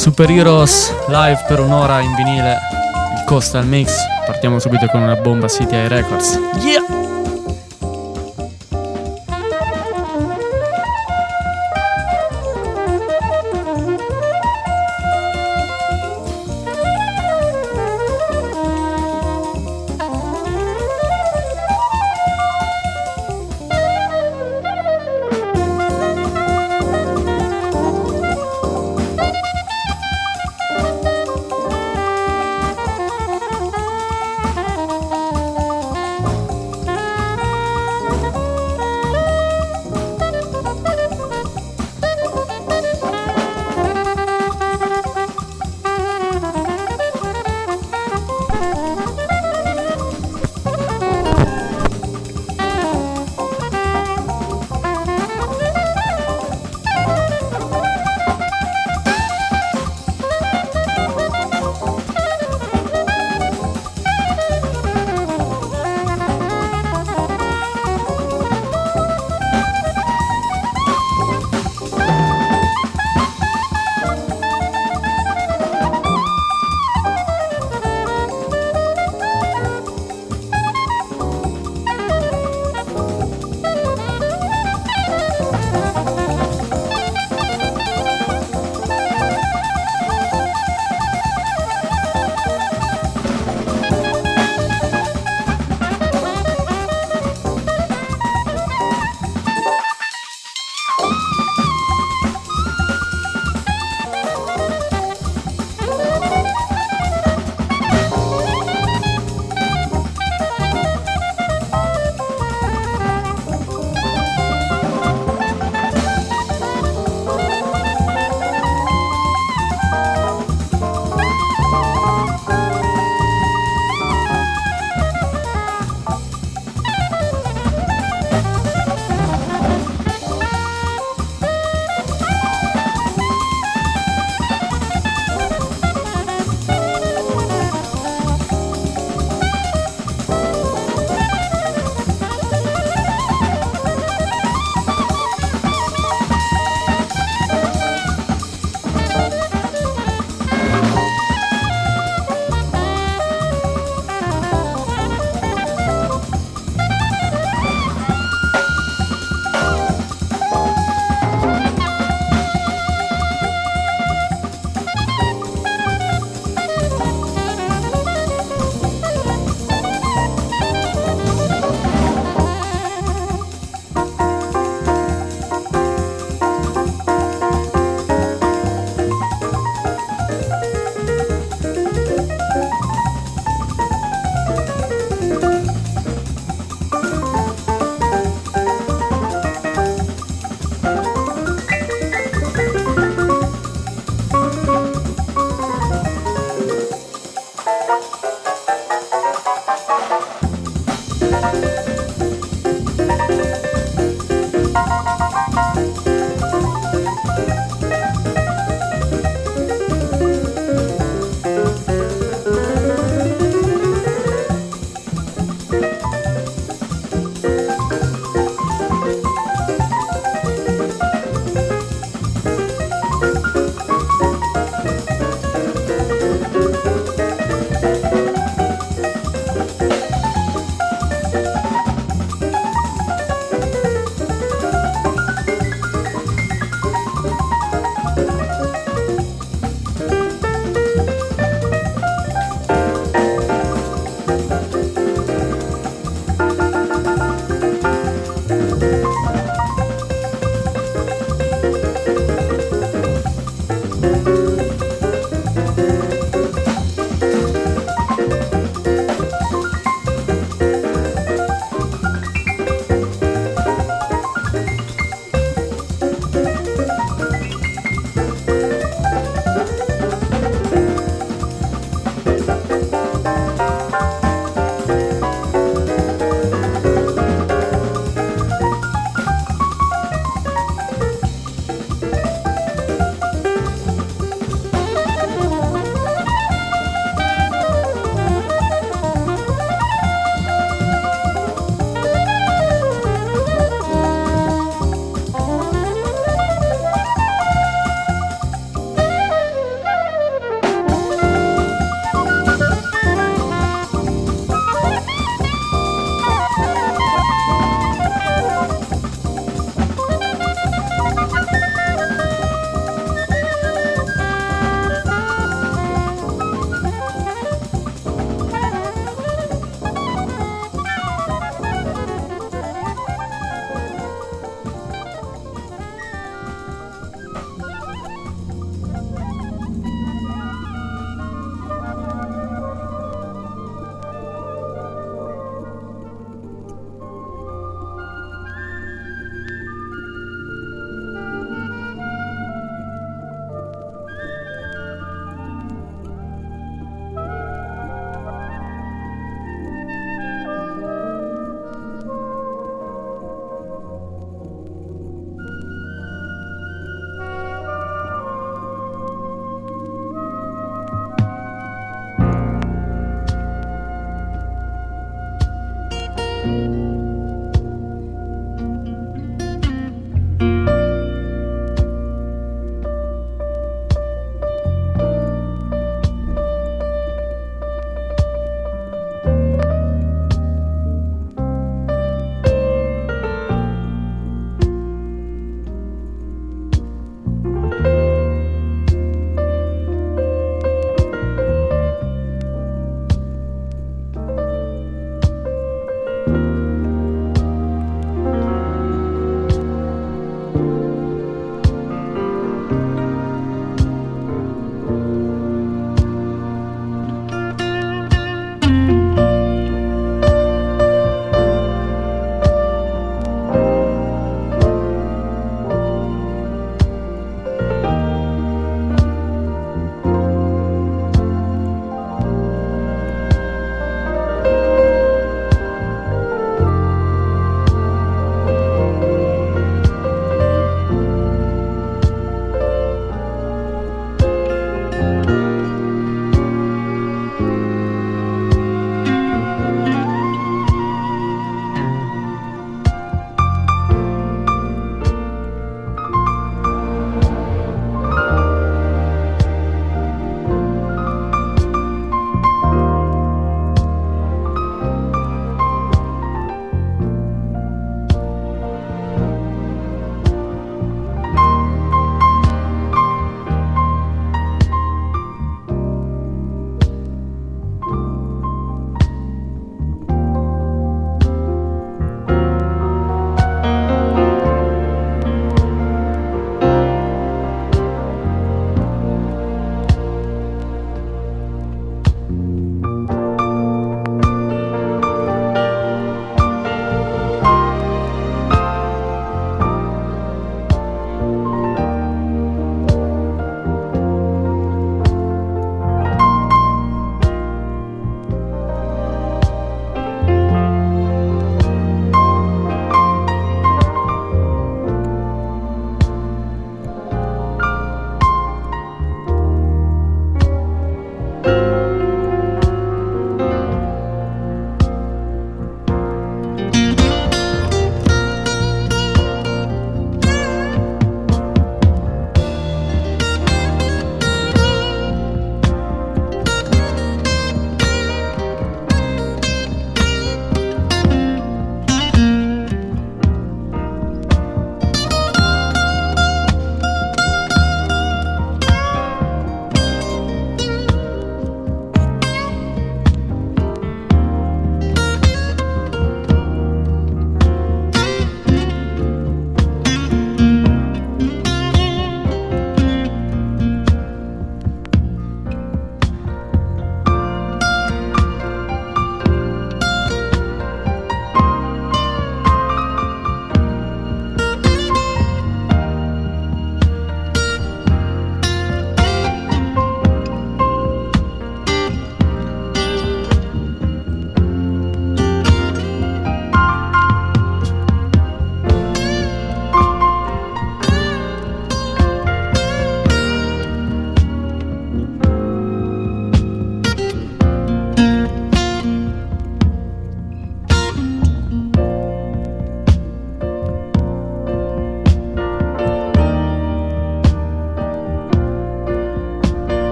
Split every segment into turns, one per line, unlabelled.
Super Heroes live per un'ora in vinile, il Coastal Mix. Partiamo subito con una bomba CTI Records. Yeah!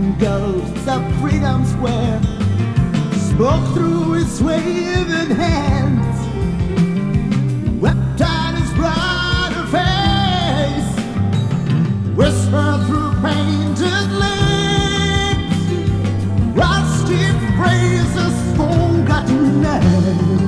and ghosts of Freedom Square spoke through his waving hands, wept on his brighter face, whispered through painted lips, rusted phrases forgotten names.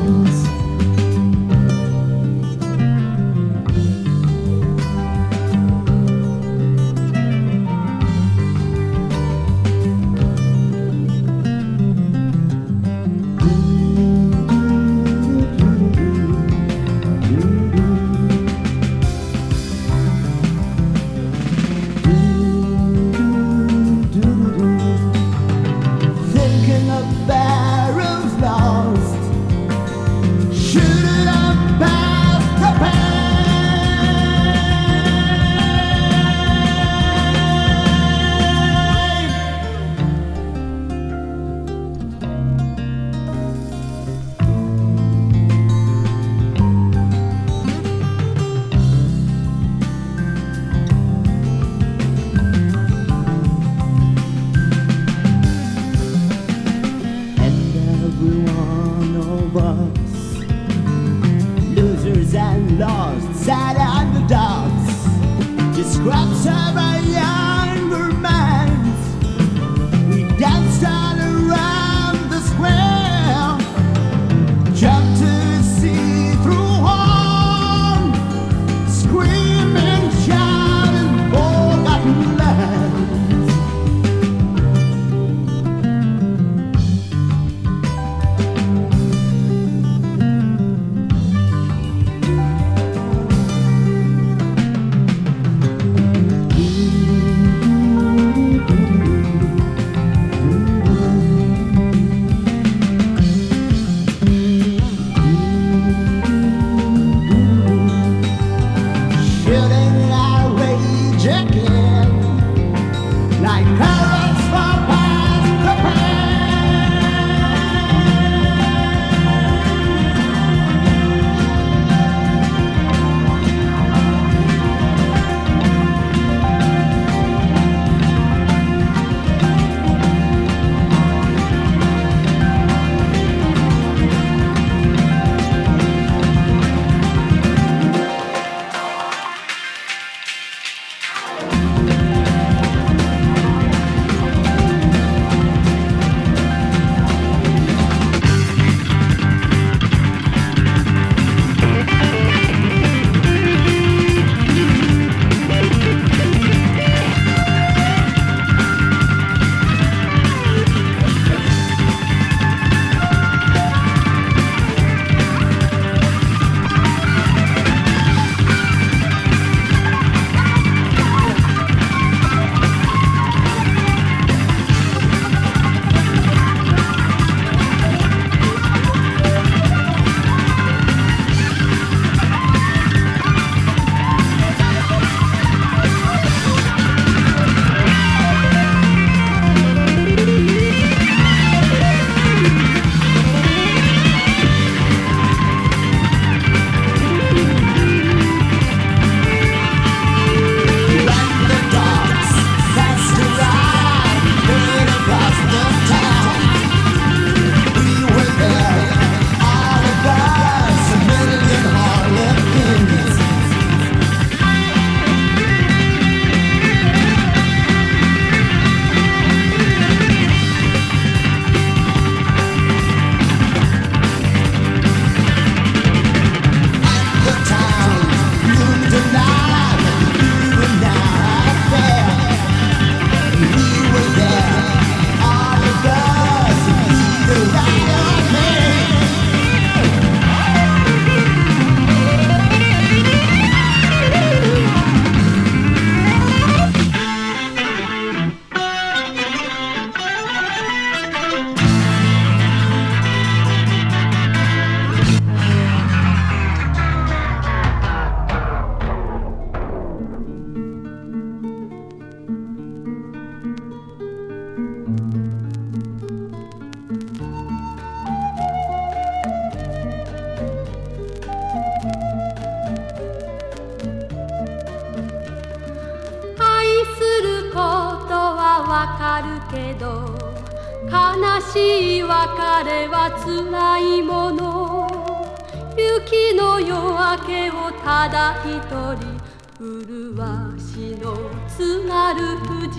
星の津軽富士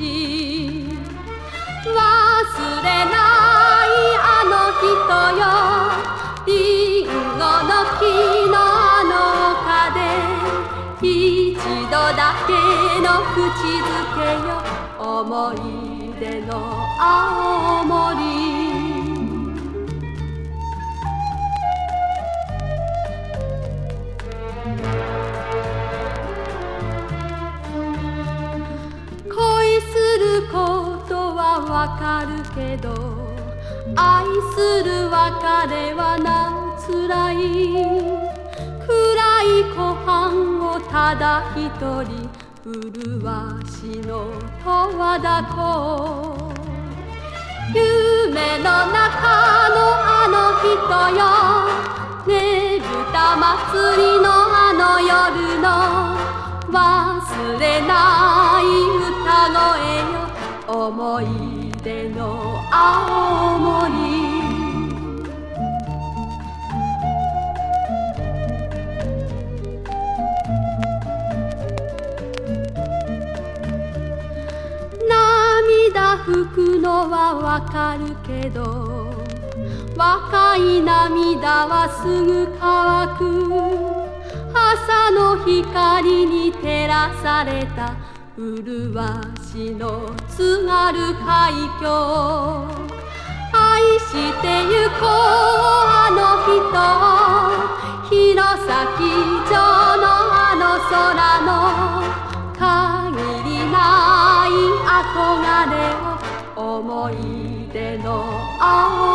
忘れないあの人よ。りんごの木のあの丘で。一度だけの口づけよ。思い出の青森。わかるけど愛する別れはなつらい。暗い湖畔をただ一人麗しの十和田湖夢の中のあの人よ。ねぶた祭りのあの夜の。忘れない歌声よ。思いての青森。涙拭くのはわかるけど若い涙はすぐ乾く。朝の光に照らされた麗しの津軽海峡愛してゆこうあの人。弘前城のあの空の限りない憧れを。思い出の青